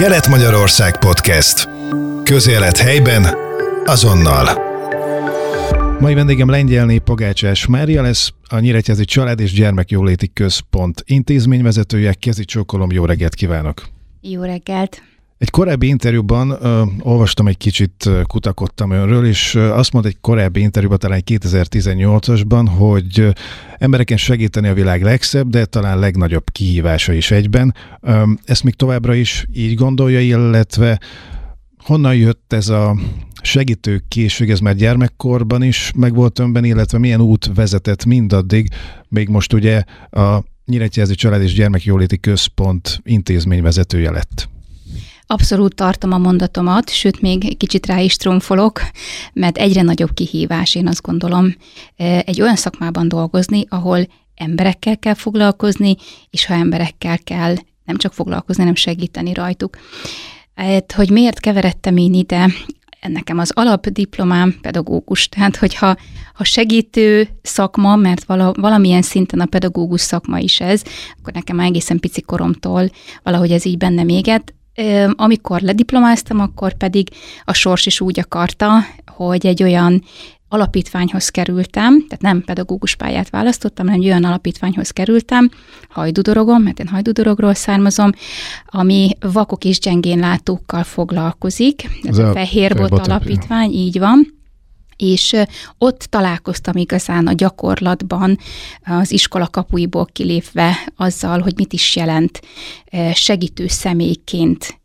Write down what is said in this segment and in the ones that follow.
Kelet-Magyarország Podcast. Közélet helyben, azonnal. Mai vendégem Lengyelné Pogácsás Mária lesz, a Nyíregyházi Család és Gyermekjóléti Központ intézményvezetője. Kezi csókolom, jó reggelt kívánok! Jó reggelt! Egy korábbi interjúban uh, olvastam egy kicsit, kutakodtam önről, és azt mondta egy korábbi interjúban, talán 2018-asban, hogy embereken segíteni a világ legszebb, de talán legnagyobb kihívása is egyben. Um, ezt még továbbra is így gondolja, illetve honnan jött ez a segítő készség, ez már gyermekkorban is megvolt önben, illetve milyen út vezetett mindaddig, még most ugye a Nyíregyházi Család és Gyermekjóléti Központ intézményvezetője lett. Abszolút tartom a mondatomat, sőt, még kicsit rá is tromfolok, mert egyre nagyobb kihívás, én azt gondolom, egy olyan szakmában dolgozni, ahol emberekkel kell foglalkozni, és ha emberekkel kell nem csak foglalkozni, hanem segíteni rajtuk. Hát, hogy miért keveredtem én ide, nekem az alapdiplomám pedagógus, tehát hogyha ha segítő szakma, mert vala, valamilyen szinten a pedagógus szakma is ez, akkor nekem egészen pici koromtól valahogy ez így benne éget. Amikor lediplomáztam, akkor pedig a sors is úgy akarta, hogy egy olyan alapítványhoz kerültem, tehát nem pedagógus pályát választottam, hanem egy olyan alapítványhoz kerültem, Hajdudorogon, mert én Hajdudorogról származom, ami vakok és gyengén látókkal foglalkozik. Ez a, a Fehérbot alapítvány, így van és ott találkoztam igazán a gyakorlatban, az iskola kapuiból kilépve azzal, hogy mit is jelent segítő személyként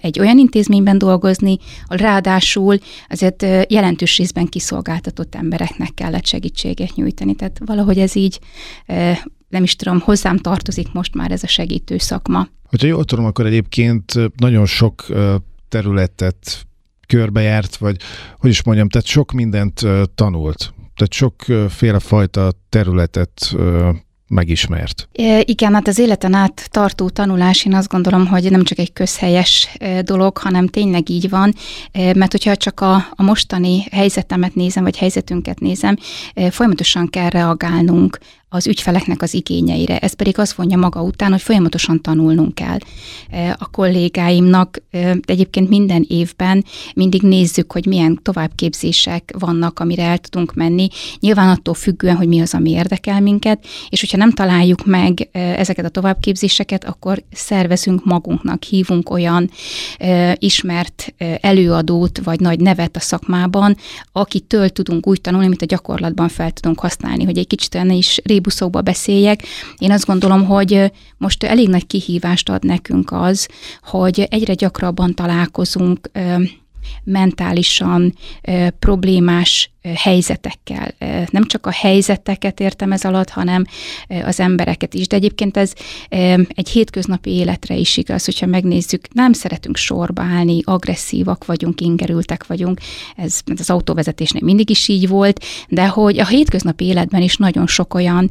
egy olyan intézményben dolgozni, ráadásul azért jelentős részben kiszolgáltatott embereknek kellett segítséget nyújtani. Tehát valahogy ez így nem is tudom, hozzám tartozik most már ez a segítő szakma. Hogyha jól tudom, akkor egyébként nagyon sok területet körbejárt, vagy hogy is mondjam, tehát sok mindent tanult. Tehát sokféle fajta területet megismert. Igen, hát az életen át tartó tanulás, én azt gondolom, hogy nem csak egy közhelyes dolog, hanem tényleg így van, mert hogyha csak a, a mostani helyzetemet nézem, vagy helyzetünket nézem, folyamatosan kell reagálnunk az ügyfeleknek az igényeire. Ez pedig azt vonja maga után, hogy folyamatosan tanulnunk kell. E, a kollégáimnak e, egyébként minden évben mindig nézzük, hogy milyen továbbképzések vannak, amire el tudunk menni. Nyilván attól függően, hogy mi az, ami érdekel minket, és hogyha nem találjuk meg e, ezeket a továbbképzéseket, akkor szervezünk magunknak, hívunk olyan ismert előadót, vagy nagy nevet a szakmában, akitől tudunk úgy tanulni, amit a gyakorlatban fel tudunk használni, hogy egy kicsit olyan is tribuszokba beszéljek. Én azt gondolom, hogy most elég nagy kihívást ad nekünk az, hogy egyre gyakrabban találkozunk mentálisan problémás helyzetekkel. Nem csak a helyzeteket értem ez alatt, hanem az embereket is. De egyébként ez egy hétköznapi életre is igaz, hogyha megnézzük, nem szeretünk sorba állni, agresszívak vagyunk, ingerültek vagyunk, ez az autóvezetésnél mindig is így volt, de hogy a hétköznapi életben is nagyon sok olyan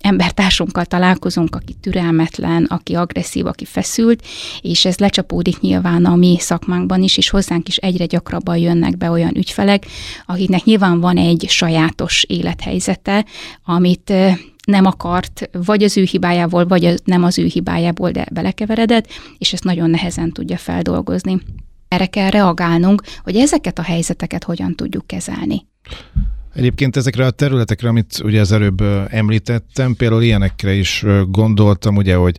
embertársunkkal találkozunk, aki türelmetlen, aki agresszív, aki feszült, és ez lecsapódik nyilván a mi szakmánkban is, és hozzánk is egyre gyakrabban jönnek be olyan ügyfelek, akiknek nyilván van egy sajátos élethelyzete, amit nem akart, vagy az ő hibájából, vagy nem az ő hibájából, de belekeveredett, és ezt nagyon nehezen tudja feldolgozni. Erre kell reagálnunk, hogy ezeket a helyzeteket hogyan tudjuk kezelni. Egyébként ezekre a területekre, amit ugye az előbb említettem, például ilyenekre is gondoltam, ugye, hogy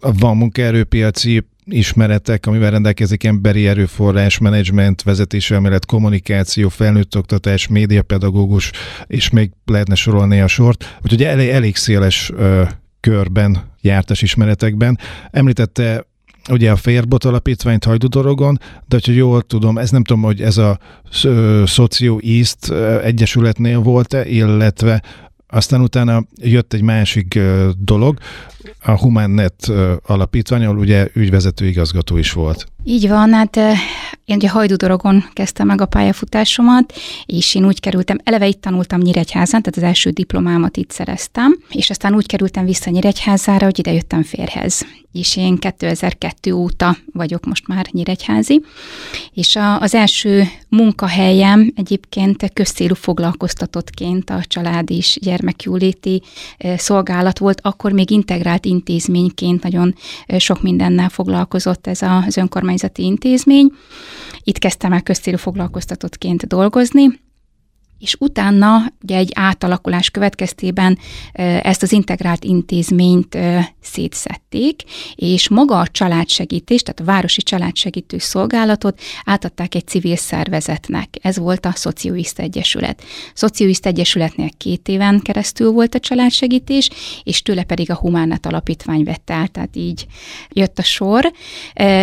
van munkaerőpiaci ismeretek, amivel rendelkezik emberi erőforrás, menedzsment, vezetéselmélet, kommunikáció, felnőtt oktatás, médiapedagógus, és még lehetne sorolni a sort. Úgyhogy elég, elég széles ö, körben jártas ismeretekben. Említette ugye a Férbot alapítványt Hajdudorogon, de hogyha jól tudom, ez nem tudom, hogy ez a Socio East egyesületnél volt-e, illetve aztán utána jött egy másik dolog, a HumanNet alapítvány, ahol ugye ügyvezető igazgató is volt. Így van, hát én ugye Hajdudorogon kezdtem meg a pályafutásomat, és én úgy kerültem, eleve itt tanultam Nyíregyházán, tehát az első diplomámat itt szereztem, és aztán úgy kerültem vissza Nyíregyházára, hogy ide jöttem férhez. és én 2002 óta vagyok most már nyíregyházi, és a, az első munkahelyem egyébként közcélú foglalkoztatottként a család és gyermekjóléti szolgálat volt, akkor még integrált intézményként nagyon sok mindennel foglalkozott ez az önkormányzati intézmény. Itt kezdtem el közcélú foglalkoztatottként dolgozni, és utána ugye egy átalakulás következtében ezt az integrált intézményt szétszették, és maga a családsegítés, tehát a Városi Családsegítő Szolgálatot átadták egy civil szervezetnek. Ez volt a Szocioiszt Egyesület. Szocioiszt Egyesületnél két éven keresztül volt a családsegítés, és tőle pedig a Humánnet Alapítvány vette el, tehát így jött a sor.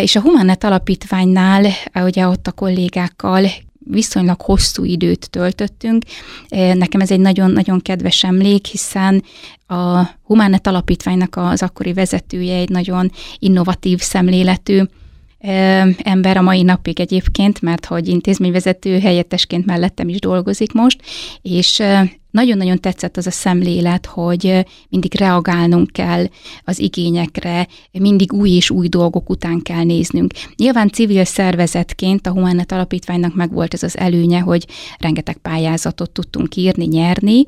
És a Humánnet Alapítványnál, ugye ott a kollégákkal viszonylag hosszú időt töltöttünk. Nekem ez egy nagyon-nagyon kedves emlék, hiszen a Humánet Alapítványnak az akkori vezetője egy nagyon innovatív szemléletű ember a mai napig egyébként, mert hogy intézményvezető helyettesként mellettem is dolgozik most, és nagyon-nagyon tetszett az a szemlélet, hogy mindig reagálnunk kell az igényekre, mindig új és új dolgok után kell néznünk. Nyilván civil szervezetként a Humánet Alapítványnak meg volt ez az előnye, hogy rengeteg pályázatot tudtunk írni, nyerni.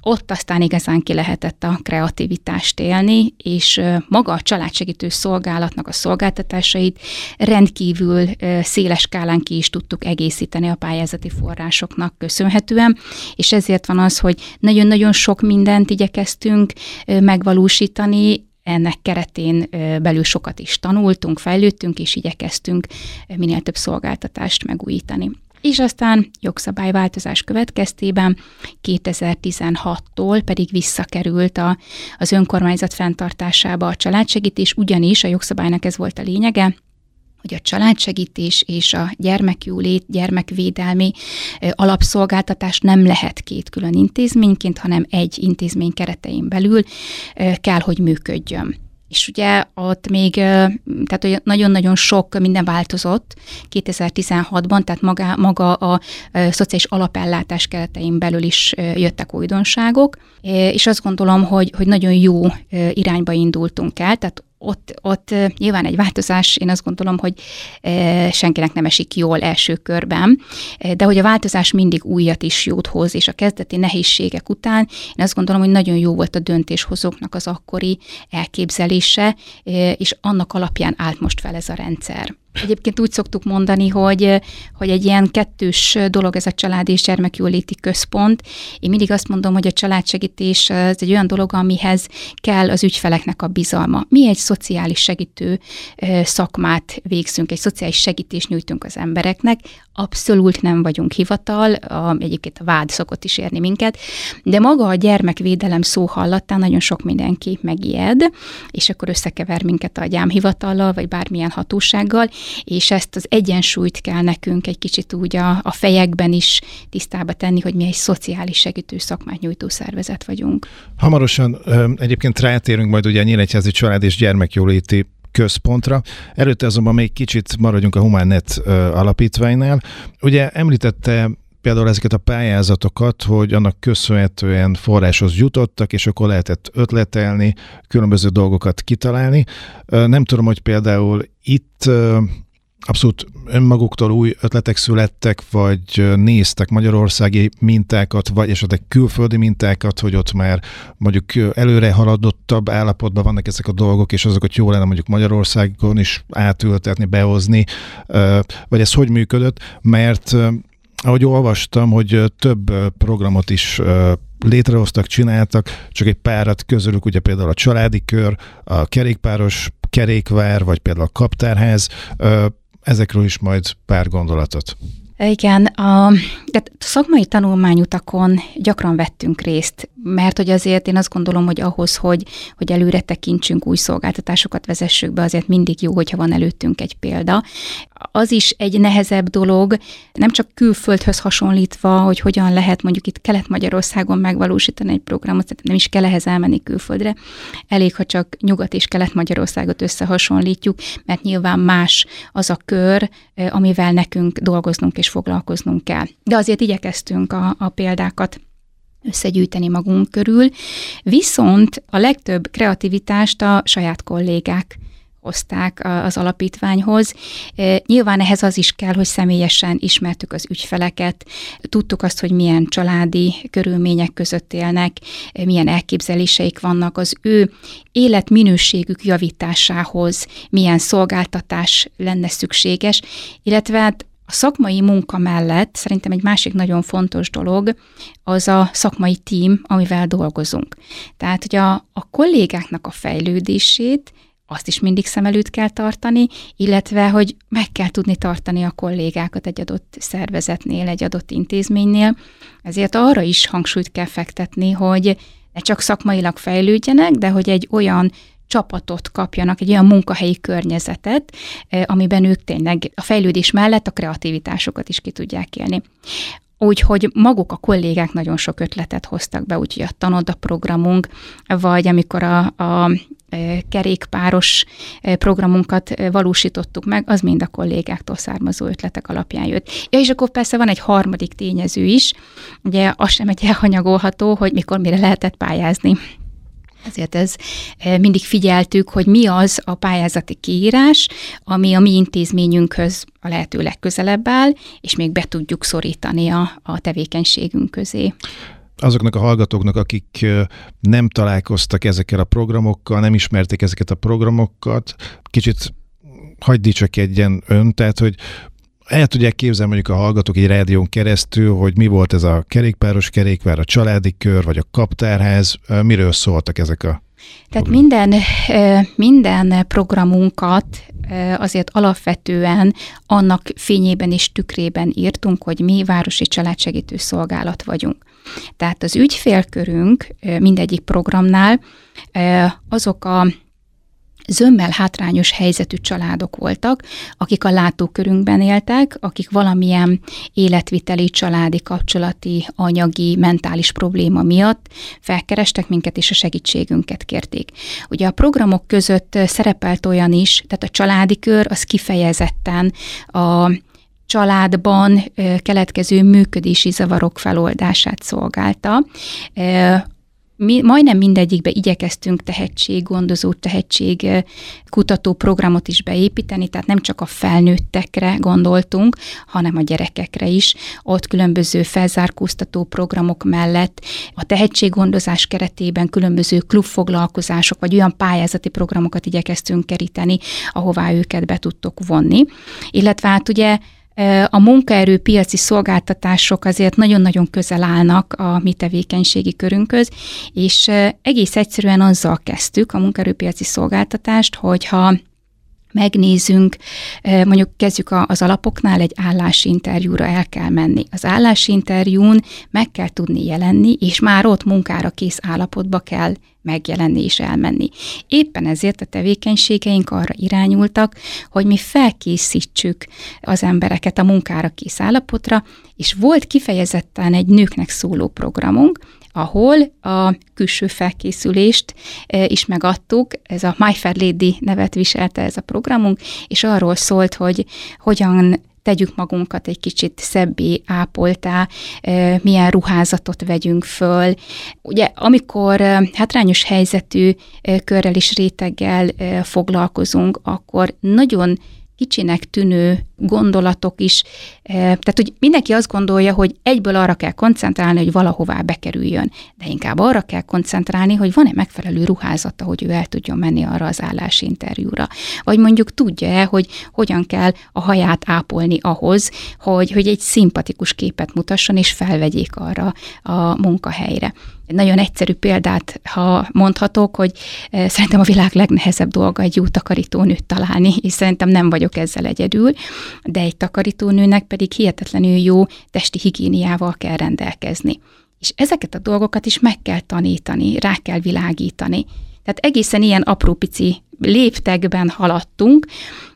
Ott aztán igazán ki lehetett a kreativitást élni, és maga a családsegítő szolgálatnak a szolgáltatásait rendkívül széles skálán ki is tudtuk egészíteni a pályázati forrásoknak köszönhetően, és ezért van az, hogy nagyon-nagyon sok mindent igyekeztünk megvalósítani, ennek keretén belül sokat is tanultunk, fejlődtünk, és igyekeztünk minél több szolgáltatást megújítani. És aztán jogszabályváltozás következtében 2016-tól pedig visszakerült a, az önkormányzat fenntartásába a családsegítés, ugyanis a jogszabálynak ez volt a lényege, hogy a családsegítés és a gyermekjólét, gyermekvédelmi alapszolgáltatás nem lehet két külön intézményként, hanem egy intézmény keretein belül kell, hogy működjön. És ugye ott még, tehát nagyon-nagyon sok minden változott 2016-ban, tehát maga, maga a, szociális alapellátás keretein belül is jöttek újdonságok, és azt gondolom, hogy, hogy nagyon jó irányba indultunk el, tehát ott, ott nyilván egy változás, én azt gondolom, hogy senkinek nem esik jól első körben, de hogy a változás mindig újat is jót hoz, és a kezdeti nehézségek után én azt gondolom, hogy nagyon jó volt a döntéshozóknak az akkori elképzelése, és annak alapján állt most fel ez a rendszer. Egyébként úgy szoktuk mondani, hogy, hogy egy ilyen kettős dolog ez a család és gyermekjóléti központ. Én mindig azt mondom, hogy a családsegítés ez egy olyan dolog, amihez kell az ügyfeleknek a bizalma. Mi egy szociális segítő szakmát végzünk, egy szociális segítést nyújtunk az embereknek, abszolút nem vagyunk hivatal, a, egyébként a vád szokott is érni minket, de maga a gyermekvédelem szó hallatán nagyon sok mindenki megijed, és akkor összekever minket a gyámhivatallal, vagy bármilyen hatósággal, és ezt az egyensúlyt kell nekünk egy kicsit úgy a, a fejekben is tisztába tenni, hogy mi egy szociális segítő szakmát nyújtó szervezet vagyunk. Hamarosan egyébként rátérünk majd ugye a Nyíregyházi Család és Gyermekjóléti központra. Előtte azonban még kicsit maradjunk a HumánNet alapítványnál. Ugye említette például ezeket a pályázatokat, hogy annak köszönhetően forráshoz jutottak, és akkor lehetett ötletelni, különböző dolgokat kitalálni. Nem tudom, hogy például itt abszolút önmaguktól új ötletek születtek, vagy néztek magyarországi mintákat, vagy esetleg külföldi mintákat, hogy ott már mondjuk előre haladottabb állapotban vannak ezek a dolgok, és azokat jó lenne mondjuk Magyarországon is átültetni, behozni, vagy ez hogy működött, mert ahogy olvastam, hogy több programot is létrehoztak, csináltak, csak egy párat közülük, ugye például a családi kör, a kerékpáros kerékvár, vagy például a kaptárház, ezekről is majd pár gondolatot. Igen, a, tehát szakmai tanulmányutakon gyakran vettünk részt, mert hogy azért én azt gondolom, hogy ahhoz, hogy, hogy előre tekintsünk, új szolgáltatásokat vezessük be, azért mindig jó, hogyha van előttünk egy példa. Az is egy nehezebb dolog, nem csak külföldhöz hasonlítva, hogy hogyan lehet mondjuk itt Kelet-Magyarországon megvalósítani egy programot, tehát nem is kell ehhez elmenni külföldre. Elég, ha csak Nyugat és Kelet-Magyarországot összehasonlítjuk, mert nyilván más az a kör, amivel nekünk dolgoznunk és foglalkoznunk kell. De azért igyekeztünk a, a példákat összegyűjteni magunk körül, viszont a legtöbb kreativitást a saját kollégák hozták az alapítványhoz. Nyilván ehhez az is kell, hogy személyesen ismertük az ügyfeleket, tudtuk azt, hogy milyen családi körülmények között élnek, milyen elképzeléseik vannak az ő életminőségük javításához, milyen szolgáltatás lenne szükséges, illetve hát a szakmai munka mellett szerintem egy másik nagyon fontos dolog az a szakmai tím, amivel dolgozunk. Tehát, hogy a, a kollégáknak a fejlődését azt is mindig szem előtt kell tartani, illetve, hogy meg kell tudni tartani a kollégákat egy adott szervezetnél, egy adott intézménynél. Ezért arra is hangsúlyt kell fektetni, hogy ne csak szakmailag fejlődjenek, de hogy egy olyan csapatot kapjanak, egy olyan munkahelyi környezetet, amiben ők tényleg a fejlődés mellett a kreativitásokat is ki tudják élni. Úgyhogy maguk a kollégák nagyon sok ötletet hoztak be, úgyhogy a Tanoda programunk, vagy amikor a, a kerékpáros programunkat valósítottuk meg, az mind a kollégáktól származó ötletek alapján jött. Ja, és akkor persze van egy harmadik tényező is, ugye az sem egy elhanyagolható, hogy mikor mire lehetett pályázni. Ezért ez mindig figyeltük, hogy mi az a pályázati kiírás, ami a mi intézményünkhöz a lehető legközelebb áll, és még be tudjuk szorítani a, a tevékenységünk közé. Azoknak a hallgatóknak, akik nem találkoztak ezekkel a programokkal, nem ismerték ezeket a programokat, kicsit hagyd dicsekedjen ön, tehát hogy el tudják képzelni mondjuk a hallgatók egy rádión keresztül, hogy mi volt ez a kerékpáros kerékvár, a családi kör, vagy a kaptárház, miről szóltak ezek a tehát minden, minden programunkat azért alapvetően annak fényében és tükrében írtunk, hogy mi városi családsegítő szolgálat vagyunk. Tehát az ügyfélkörünk mindegyik programnál azok a zömmel hátrányos helyzetű családok voltak, akik a látókörünkben éltek, akik valamilyen életviteli, családi, kapcsolati, anyagi, mentális probléma miatt felkerestek minket, és a segítségünket kérték. Ugye a programok között szerepelt olyan is, tehát a családi kör az kifejezetten a családban keletkező működési zavarok feloldását szolgálta mi majdnem mindegyikbe igyekeztünk tehetséggondozó, tehetség kutató programot is beépíteni, tehát nem csak a felnőttekre gondoltunk, hanem a gyerekekre is. Ott különböző felzárkóztató programok mellett a tehetséggondozás keretében különböző klubfoglalkozások, vagy olyan pályázati programokat igyekeztünk keríteni, ahová őket be tudtok vonni. Illetve hát ugye a munkaerő piaci szolgáltatások azért nagyon-nagyon közel állnak a mi tevékenységi körünkhöz, és egész egyszerűen azzal kezdtük a munkaerőpiaci szolgáltatást, hogyha megnézünk, mondjuk kezdjük az alapoknál, egy állásinterjúra el kell menni. Az állásinterjún meg kell tudni jelenni, és már ott munkára kész állapotba kell megjelenni és elmenni. Éppen ezért a tevékenységeink arra irányultak, hogy mi felkészítsük az embereket a munkára kész állapotra, és volt kifejezetten egy nőknek szóló programunk, ahol a külső felkészülést e, is megadtuk. Ez a My Fair Lady nevet viselte ez a programunk, és arról szólt, hogy hogyan tegyük magunkat egy kicsit szebbé, ápoltá, milyen ruházatot vegyünk föl. Ugye, amikor hátrányos helyzetű körrel és réteggel foglalkozunk, akkor nagyon kicsinek tűnő gondolatok is. Eh, tehát, hogy mindenki azt gondolja, hogy egyből arra kell koncentrálni, hogy valahová bekerüljön, de inkább arra kell koncentrálni, hogy van-e megfelelő ruházata, hogy ő el tudjon menni arra az állásinterjúra. Vagy mondjuk tudja-e, hogy hogyan kell a haját ápolni ahhoz, hogy, hogy egy szimpatikus képet mutasson, és felvegyék arra a munkahelyre. Nagyon egyszerű példát, ha mondhatok, hogy eh, szerintem a világ legnehezebb dolga egy jó takarítónőt találni, és szerintem nem vagyok ezzel egyedül, de egy takarítónőnek pedig hihetetlenül jó testi higiéniával kell rendelkezni. És ezeket a dolgokat is meg kell tanítani, rá kell világítani. Tehát egészen ilyen apró pici léptekben haladtunk,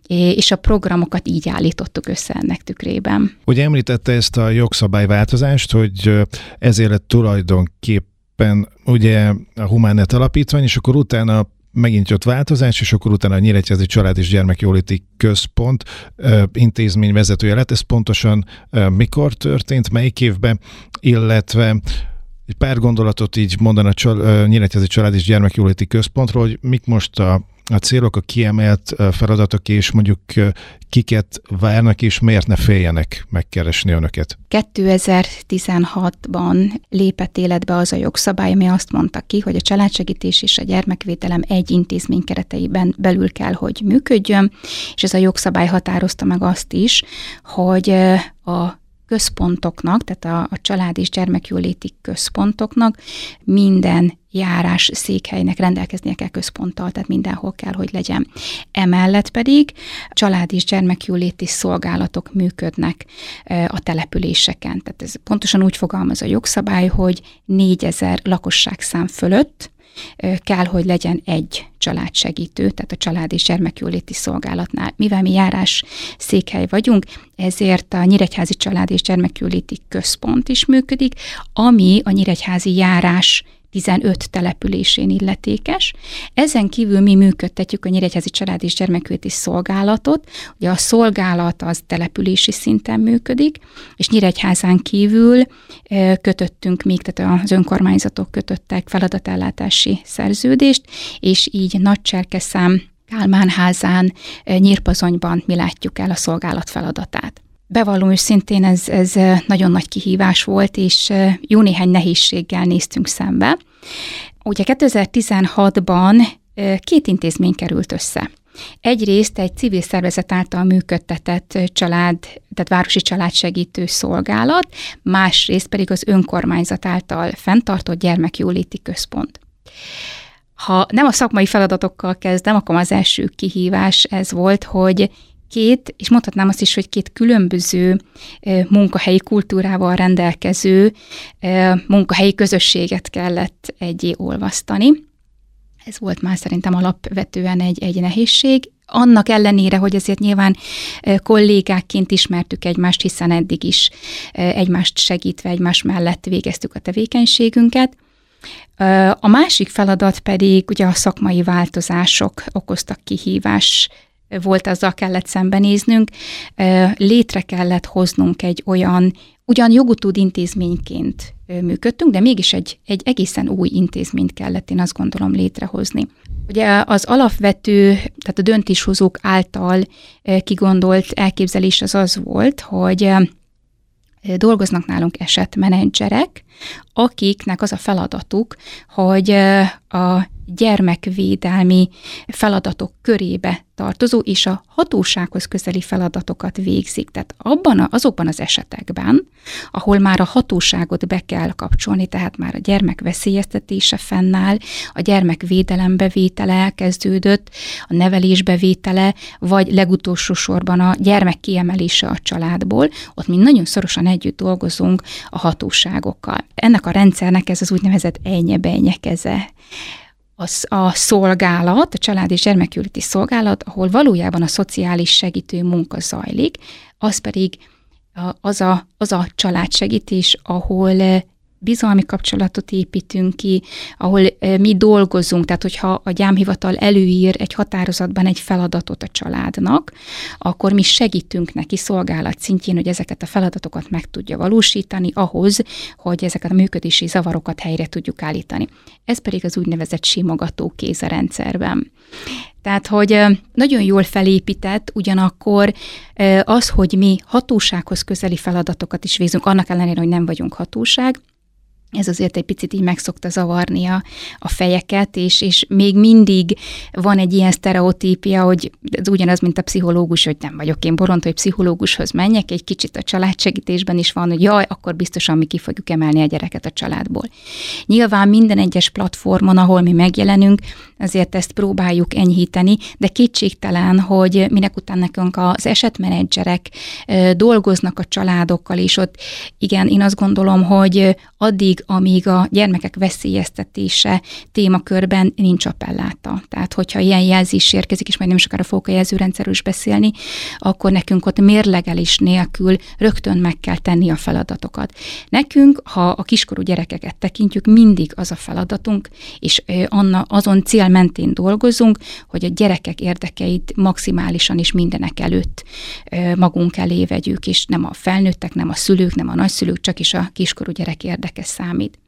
és a programokat így állítottuk össze ennek tükrében. Ugye említette ezt a jogszabályváltozást, hogy ezért tulajdonképpen ugye a Humánet alapítvány, és akkor utána megint jött változás, és akkor utána a Nyíregyházi Család és Gyermekjóléti Központ intézmény vezetője lett. Ez pontosan mikor történt, melyik évben, illetve egy pár gondolatot így mondaná a Nyíregyházi Család és Gyermekjóléti Központról, hogy mik most a a célok, a kiemelt feladatok, és mondjuk kiket várnak, és miért ne féljenek megkeresni önöket? 2016-ban lépett életbe az a jogszabály, ami azt mondta ki, hogy a családsegítés és a gyermekvédelem egy intézmény kereteiben belül kell, hogy működjön, és ez a jogszabály határozta meg azt is, hogy a központoknak, tehát a, a család és gyermekjóléti központoknak minden járás székhelynek rendelkeznie kell központtal, tehát mindenhol kell, hogy legyen. Emellett pedig család és gyermekjóléti szolgálatok működnek a településeken. Tehát ez pontosan úgy fogalmaz a jogszabály, hogy 4000 lakosságszám fölött kell, hogy legyen egy családsegítő, tehát a család és gyermekjóléti szolgálatnál. Mivel mi járás székhely vagyunk, ezért a Nyíregyházi Család és Gyermekjóléti Központ is működik, ami a Nyíregyházi járás 15 településén illetékes. Ezen kívül mi működtetjük a Nyíregyházi Család és Gyermekvéti Szolgálatot. Ugye a szolgálat az települési szinten működik, és Nyíregyházán kívül kötöttünk még, tehát az önkormányzatok kötöttek feladatellátási szerződést, és így Nagycserkeszám, Kálmánházán, Nyírpazonyban mi látjuk el a szolgálat feladatát. Bevallom őszintén, ez, ez nagyon nagy kihívás volt, és jó néhány nehézséggel néztünk szembe. Ugye 2016-ban két intézmény került össze. Egyrészt egy civil szervezet által működtetett család, tehát városi családsegítő szolgálat, másrészt pedig az önkormányzat által fenntartott gyermekjóléti központ. Ha nem a szakmai feladatokkal kezdem, akkor az első kihívás ez volt, hogy két, és mondhatnám azt is, hogy két különböző munkahelyi kultúrával rendelkező munkahelyi közösséget kellett egyé olvasztani. Ez volt már szerintem alapvetően egy, egy nehézség, annak ellenére, hogy azért nyilván kollégákként ismertük egymást, hiszen eddig is egymást segítve, egymás mellett végeztük a tevékenységünket. A másik feladat pedig ugye a szakmai változások okoztak kihívás volt, azzal kellett szembenéznünk, létre kellett hoznunk egy olyan, ugyan jogutód intézményként működtünk, de mégis egy, egy egészen új intézményt kellett, én azt gondolom, létrehozni. Ugye az alapvető, tehát a döntéshozók által kigondolt elképzelés az az volt, hogy dolgoznak nálunk esetmenedzserek, akiknek az a feladatuk, hogy a gyermekvédelmi feladatok körébe tartozó és a hatósághoz közeli feladatokat végzik. Tehát abban a, azokban az esetekben, ahol már a hatóságot be kell kapcsolni, tehát már a gyermek veszélyeztetése fennáll, a gyermek védelembevétele elkezdődött, a nevelésbevétele, vagy legutolsó sorban a gyermek kiemelése a családból, ott mi nagyon szorosan együtt dolgozunk a hatóságokkal. Ennek a rendszernek ez az úgynevezett ennye keze. A, a szolgálat, a család és gyermekjóléti szolgálat, ahol valójában a szociális segítő munka zajlik, az pedig az a, az a családsegítés, ahol bizalmi kapcsolatot építünk ki, ahol mi dolgozunk, tehát hogyha a gyámhivatal előír egy határozatban egy feladatot a családnak, akkor mi segítünk neki szolgálat szintjén, hogy ezeket a feladatokat meg tudja valósítani ahhoz, hogy ezeket a működési zavarokat helyre tudjuk állítani. Ez pedig az úgynevezett simogató kéz a rendszerben. Tehát, hogy nagyon jól felépített, ugyanakkor az, hogy mi hatósághoz közeli feladatokat is végzünk, annak ellenére, hogy nem vagyunk hatóság, ez azért egy picit így megszokta zavarni a, a fejeket, és, és még mindig van egy ilyen sztereotípia, hogy ez ugyanaz, mint a pszichológus, hogy nem vagyok én boront, hogy pszichológushoz menjek, egy kicsit a családsegítésben is van, hogy jaj, akkor biztosan mi ki fogjuk emelni a gyereket a családból. Nyilván minden egyes platformon, ahol mi megjelenünk, azért ezt próbáljuk enyhíteni, de kétségtelen, hogy minek után nekünk az esetmenedzserek dolgoznak a családokkal, és ott igen, én azt gondolom, hogy addig, amíg a gyermekek veszélyeztetése témakörben nincs appelláta. Tehát, hogyha ilyen jelzés érkezik, és majd nem sokára fogok a jelzőrendszerről is beszélni, akkor nekünk ott mérlegelés nélkül rögtön meg kell tenni a feladatokat. Nekünk, ha a kiskorú gyerekeket tekintjük, mindig az a feladatunk, és anna, azon cél mentén dolgozunk, hogy a gyerekek érdekeit maximálisan és mindenek előtt magunk elé vegyük, és nem a felnőttek, nem a szülők, nem a nagyszülők, csak is a kiskorú gyerek érdeke számít.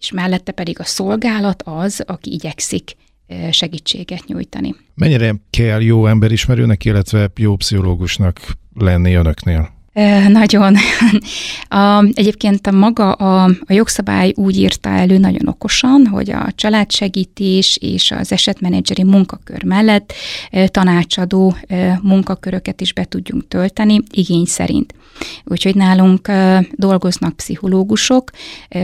És mellette pedig a szolgálat az, aki igyekszik segítséget nyújtani. Mennyire kell jó emberismerőnek, illetve jó pszichológusnak lenni önöknél? Nagyon. Egyébként a maga a, a jogszabály úgy írta elő nagyon okosan, hogy a családsegítés és az esetmenedzseri munkakör mellett tanácsadó munkaköröket is be tudjunk tölteni igény szerint. Úgyhogy nálunk dolgoznak pszichológusok,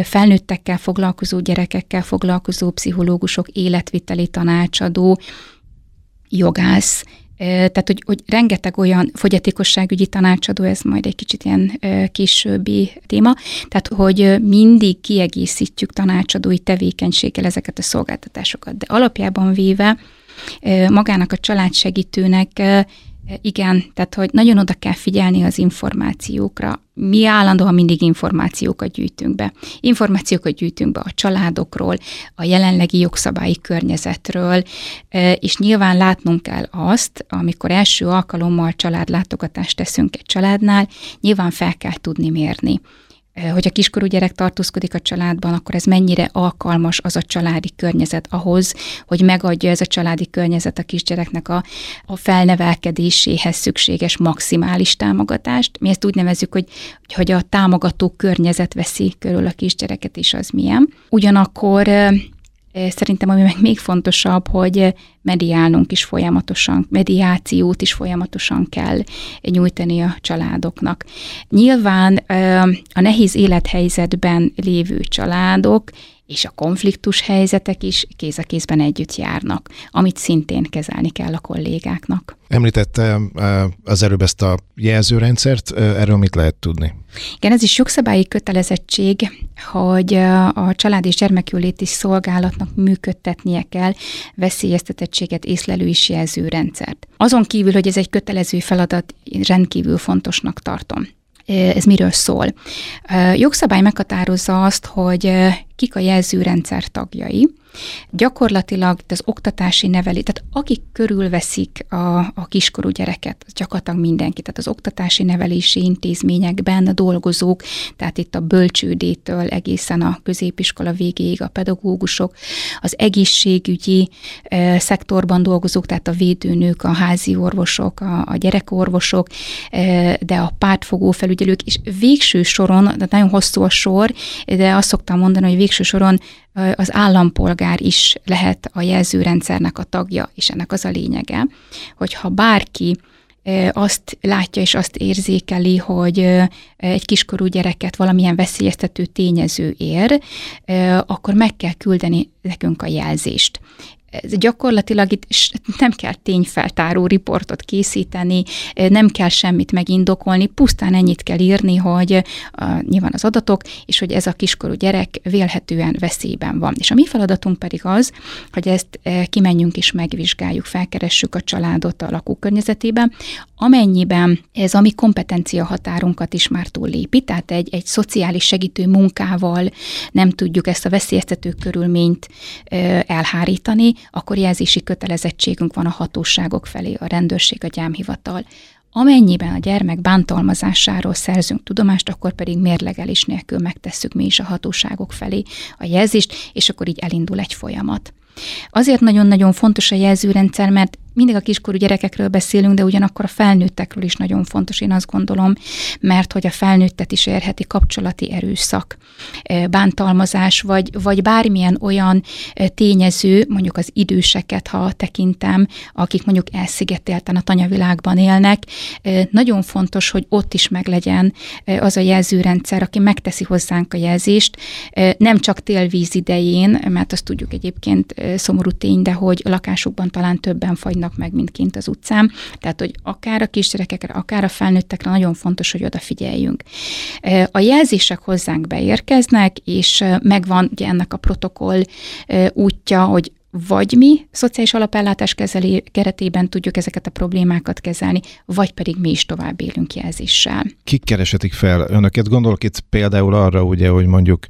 felnőttekkel foglalkozó, gyerekekkel foglalkozó pszichológusok, életviteli tanácsadó, jogász, tehát, hogy, hogy rengeteg olyan fogyatékosságügyi tanácsadó, ez majd egy kicsit ilyen későbbi téma, tehát, hogy mindig kiegészítjük tanácsadói tevékenységgel ezeket a szolgáltatásokat. De alapjában véve magának a családsegítőnek igen, tehát hogy nagyon oda kell figyelni az információkra. Mi állandóan mindig információkat gyűjtünk be. Információkat gyűjtünk be a családokról, a jelenlegi jogszabályi környezetről, és nyilván látnunk kell azt, amikor első alkalommal családlátogatást teszünk egy családnál, nyilván fel kell tudni mérni hogy a kiskorú gyerek tartózkodik a családban, akkor ez mennyire alkalmas az a családi környezet ahhoz, hogy megadja ez a családi környezet a kisgyereknek a, a felnevelkedéséhez szükséges maximális támogatást. Mi ezt úgy nevezzük, hogy, hogy a támogató környezet veszi körül a kisgyereket, és az milyen. Ugyanakkor Szerintem ami meg még fontosabb, hogy mediálnunk is folyamatosan, mediációt is folyamatosan kell nyújtani a családoknak. Nyilván a nehéz élethelyzetben lévő családok és a konfliktus helyzetek is kéz a kézben együtt járnak, amit szintén kezelni kell a kollégáknak. Említette az előbb ezt a jelzőrendszert, erről mit lehet tudni? Igen, ez is jogszabályi kötelezettség, hogy a család és gyermekjóléti szolgálatnak működtetnie kell veszélyeztetettséget észlelő és jelzőrendszert. Azon kívül, hogy ez egy kötelező feladat, rendkívül fontosnak tartom ez miről szól. Jogszabály meghatározza azt, hogy kik a jelzőrendszer tagjai, Gyakorlatilag az oktatási nevelés, tehát akik körülveszik a, a kiskorú gyereket, az gyakorlatilag mindenki, tehát az oktatási nevelési intézményekben dolgozók, tehát itt a bölcsődétől egészen a középiskola végéig a pedagógusok, az egészségügyi e, szektorban dolgozók, tehát a védőnők, a házi orvosok, a, a gyerekorvosok, e, de a pártfogó felügyelők, és végső soron, de nagyon hosszú a sor, de azt szoktam mondani, hogy végső soron az állampolgár is lehet a jelzőrendszernek a tagja, és ennek az a lényege, hogyha bárki azt látja és azt érzékeli, hogy egy kiskorú gyereket valamilyen veszélyeztető tényező ér, akkor meg kell küldeni nekünk a jelzést ez gyakorlatilag itt nem kell tényfeltáró riportot készíteni, nem kell semmit megindokolni, pusztán ennyit kell írni, hogy uh, nyilván az adatok, és hogy ez a kiskorú gyerek vélhetően veszélyben van. És a mi feladatunk pedig az, hogy ezt kimenjünk és megvizsgáljuk, felkeressük a családot a lakókörnyezetében, amennyiben ez a mi kompetencia határunkat is már túllépi, tehát egy, egy szociális segítő munkával nem tudjuk ezt a veszélyeztető körülményt elhárítani, akkor jelzési kötelezettségünk van a hatóságok felé, a rendőrség, a gyámhivatal. Amennyiben a gyermek bántalmazásáról szerzünk tudomást, akkor pedig mérlegelés nélkül megtesszük mi is a hatóságok felé a jelzést, és akkor így elindul egy folyamat. Azért nagyon-nagyon fontos a jelzőrendszer, mert mindig a kiskorú gyerekekről beszélünk, de ugyanakkor a felnőttekről is nagyon fontos, én azt gondolom, mert hogy a felnőttet is érheti kapcsolati erőszak, bántalmazás, vagy, vagy bármilyen olyan tényező, mondjuk az időseket, ha tekintem, akik mondjuk elszigetelten a tanyavilágban élnek, nagyon fontos, hogy ott is meglegyen az a jelzőrendszer, aki megteszi hozzánk a jelzést, nem csak télvíz idején, mert azt tudjuk egyébként szomorú tény, de hogy lakásukban talán többen fagynak halnak meg, mint kint az utcán. Tehát, hogy akár a kisgyerekekre, akár a felnőttekre nagyon fontos, hogy odafigyeljünk. A jelzések hozzánk beérkeznek, és megvan ugye ennek a protokoll útja, hogy vagy mi szociális alapellátás kezeli, keretében tudjuk ezeket a problémákat kezelni, vagy pedig mi is tovább élünk jelzéssel. Kik keresetik fel önöket? Gondolok itt például arra, ugye, hogy mondjuk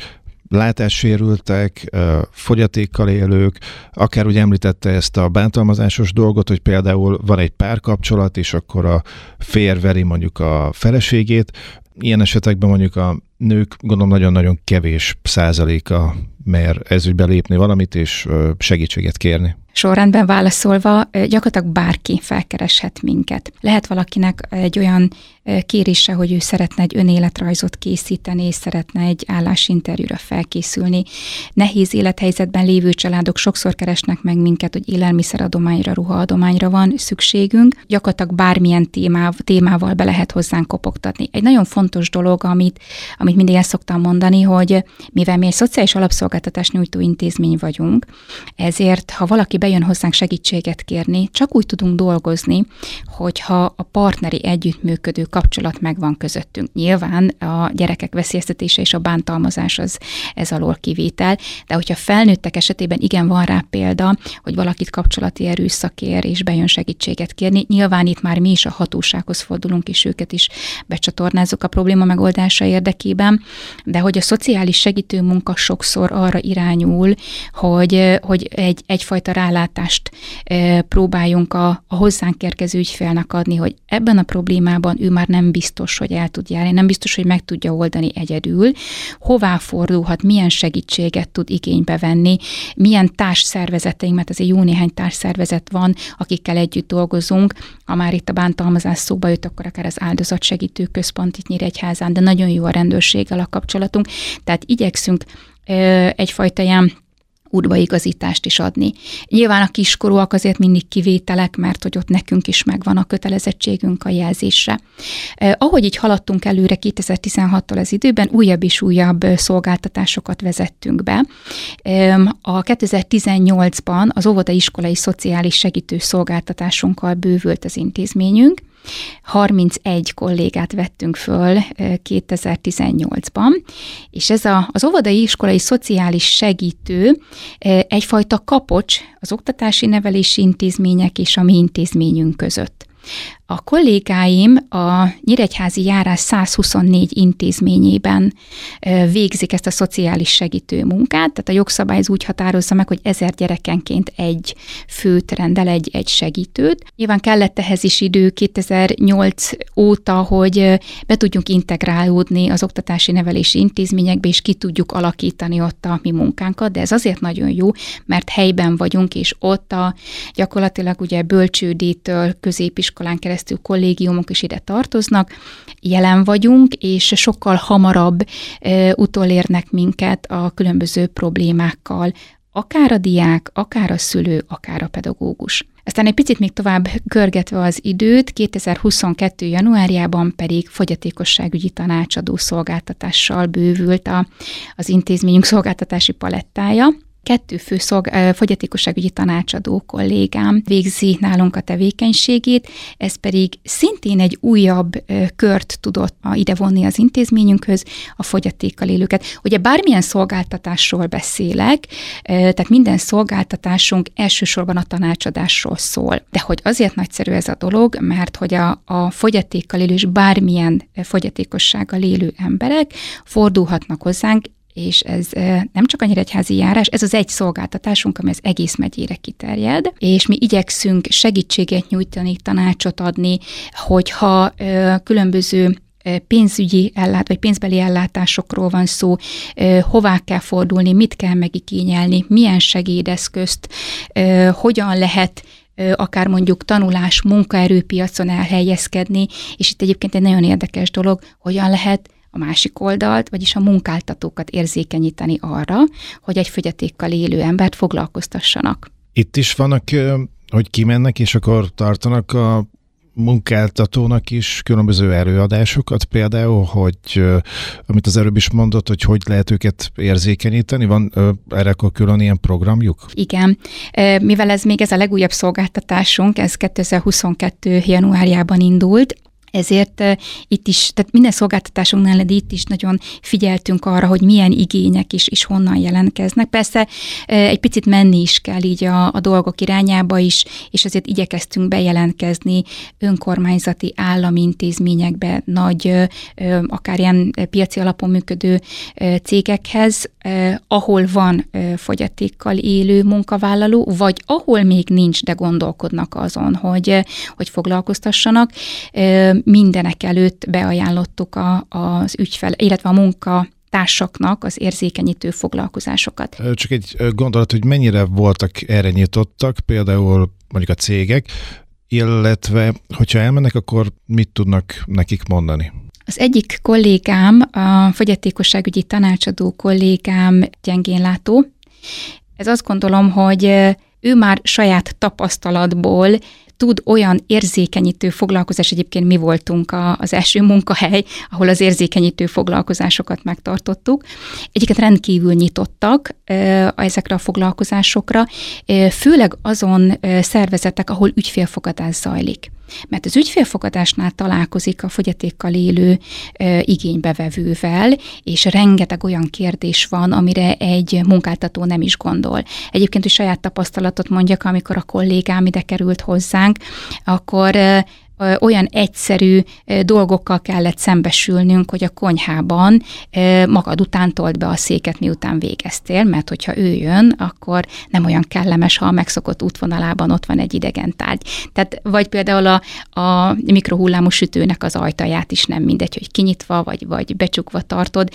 látássérültek, fogyatékkal élők, akár úgy említette ezt a bántalmazásos dolgot, hogy például van egy párkapcsolat, és akkor a férj veri mondjuk a feleségét, ilyen esetekben mondjuk a nők gondolom nagyon-nagyon kevés százaléka mer ezügybe lépni valamit és segítséget kérni sorrendben válaszolva, gyakorlatilag bárki felkereshet minket. Lehet valakinek egy olyan kérése, hogy ő szeretne egy önéletrajzot készíteni, és szeretne egy állásinterjúra felkészülni. Nehéz élethelyzetben lévő családok sokszor keresnek meg minket, hogy élelmiszeradományra, ruhaadományra van szükségünk. Gyakorlatilag bármilyen témával, témával be lehet hozzánk kopogtatni. Egy nagyon fontos dolog, amit, amit mindig el szoktam mondani, hogy mivel mi egy szociális alapszolgáltatás nyújtó intézmény vagyunk, ezért ha valaki bejön hozzánk segítséget kérni, csak úgy tudunk dolgozni, hogyha a partneri együttműködő kapcsolat megvan közöttünk. Nyilván a gyerekek veszélyeztetése és a bántalmazás az ez alól kivétel, de hogyha felnőttek esetében igen van rá példa, hogy valakit kapcsolati erőszakér és bejön segítséget kérni, nyilván itt már mi is a hatósághoz fordulunk, és őket is becsatornázzuk a probléma megoldása érdekében, de hogy a szociális segítő munka sokszor arra irányul, hogy, hogy egy, egyfajta rálátást próbáljunk a, a hozzánk érkező ügyfélnek adni, hogy ebben a problémában ő már nem biztos, hogy el tud járni, nem biztos, hogy meg tudja oldani egyedül, hová fordulhat, milyen segítséget tud igénybe venni, milyen társszervezeteink, mert azért jó néhány társszervezet van, akikkel együtt dolgozunk, ha már itt a bántalmazás szóba jött, akkor akár az áldozatsegítő központ itt Nyíregyházán, de nagyon jó a rendőrséggel a kapcsolatunk, tehát igyekszünk egyfajta ilyen útbaigazítást is adni. Nyilván a kiskorúak azért mindig kivételek, mert hogy ott nekünk is megvan a kötelezettségünk a jelzésre. Eh, ahogy így haladtunk előre 2016-tól az időben, újabb és újabb szolgáltatásokat vezettünk be. A 2018-ban az óvodaiskolai szociális segítő szolgáltatásunkkal bővült az intézményünk, 31 kollégát vettünk föl 2018-ban, és ez a, az óvodai iskolai szociális segítő egyfajta kapocs az oktatási nevelési intézmények és a mi intézményünk között. A kollégáim a Nyíregyházi járás 124 intézményében végzik ezt a szociális segítő munkát, tehát a jogszabály úgy határozza meg, hogy ezer gyerekenként egy főt rendel, egy, egy segítőt. Nyilván kellett ehhez is idő 2008 óta, hogy be tudjunk integrálódni az oktatási nevelési intézményekbe, és ki tudjuk alakítani ott a mi munkánkat, de ez azért nagyon jó, mert helyben vagyunk, és ott a gyakorlatilag ugye bölcsődétől középiskolán keresztül keresztül kollégiumok is ide tartoznak, jelen vagyunk, és sokkal hamarabb e, utolérnek minket a különböző problémákkal, akár a diák, akár a szülő, akár a pedagógus. Aztán egy picit még tovább körgetve az időt, 2022. januárjában pedig fogyatékosságügyi tanácsadó szolgáltatással bővült a, az intézményünk szolgáltatási palettája kettő fő szolg- fogyatékosságügyi tanácsadó kollégám végzi nálunk a tevékenységét, ez pedig szintén egy újabb kört tudott ide vonni az intézményünkhöz, a fogyatékkal élőket. Ugye bármilyen szolgáltatásról beszélek, tehát minden szolgáltatásunk elsősorban a tanácsadásról szól. De hogy azért nagyszerű ez a dolog, mert hogy a, a fogyatékkal élő és bármilyen fogyatékossággal élő emberek fordulhatnak hozzánk és ez nem csak a nyíregyházi járás, ez az egy szolgáltatásunk, ami az egész megyére kiterjed, és mi igyekszünk segítséget nyújtani, tanácsot adni, hogyha különböző pénzügyi ellát, vagy pénzbeli ellátásokról van szó, hová kell fordulni, mit kell megikényelni, milyen segédeszközt, hogyan lehet akár mondjuk tanulás, munkaerőpiacon elhelyezkedni, és itt egyébként egy nagyon érdekes dolog, hogyan lehet a másik oldalt, vagyis a munkáltatókat érzékenyíteni arra, hogy egy fogyatékkal élő embert foglalkoztassanak. Itt is vannak, hogy kimennek, és akkor tartanak a munkáltatónak is különböző előadásokat, például, hogy amit az előbb is mondott, hogy hogy lehet őket érzékenyíteni, van erre akkor külön ilyen programjuk? Igen, mivel ez még ez a legújabb szolgáltatásunk, ez 2022. januárjában indult, ezért itt is, tehát minden szolgáltatásunknál, de itt is nagyon figyeltünk arra, hogy milyen igények is, is honnan jelentkeznek. Persze egy picit menni is kell így a, a dolgok irányába is, és azért igyekeztünk bejelentkezni önkormányzati állami intézményekbe, nagy, akár ilyen piaci alapon működő cégekhez, ahol van fogyatékkal élő munkavállaló, vagy ahol még nincs, de gondolkodnak azon, hogy, hogy foglalkoztassanak mindenek előtt beajánlottuk a, az ügyfel, illetve a munka társaknak az érzékenyítő foglalkozásokat. Csak egy gondolat, hogy mennyire voltak erre nyitottak, például mondjuk a cégek, illetve hogyha elmennek, akkor mit tudnak nekik mondani? Az egyik kollégám, a fogyatékosságügyi tanácsadó kollégám gyengénlátó. Ez azt gondolom, hogy ő már saját tapasztalatból tud olyan érzékenyítő foglalkozás, egyébként mi voltunk a, az első munkahely, ahol az érzékenyítő foglalkozásokat megtartottuk. Egyiket rendkívül nyitottak ezekre a foglalkozásokra, főleg azon szervezetek, ahol ügyfélfogadás zajlik. Mert az ügyfélfogadásnál találkozik a fogyatékkal élő e, igénybevevővel, és rengeteg olyan kérdés van, amire egy munkáltató nem is gondol. Egyébként, hogy saját tapasztalatot mondjak, amikor a kollégám ide került hozzánk, akkor olyan egyszerű dolgokkal kellett szembesülnünk, hogy a konyhában magad után tolt be a széket, miután végeztél, mert hogyha ő jön, akkor nem olyan kellemes, ha a megszokott útvonalában ott van egy idegen tárgy. Tehát vagy például a, a mikrohullámú sütőnek az ajtaját is nem mindegy, hogy kinyitva vagy, vagy becsukva tartod,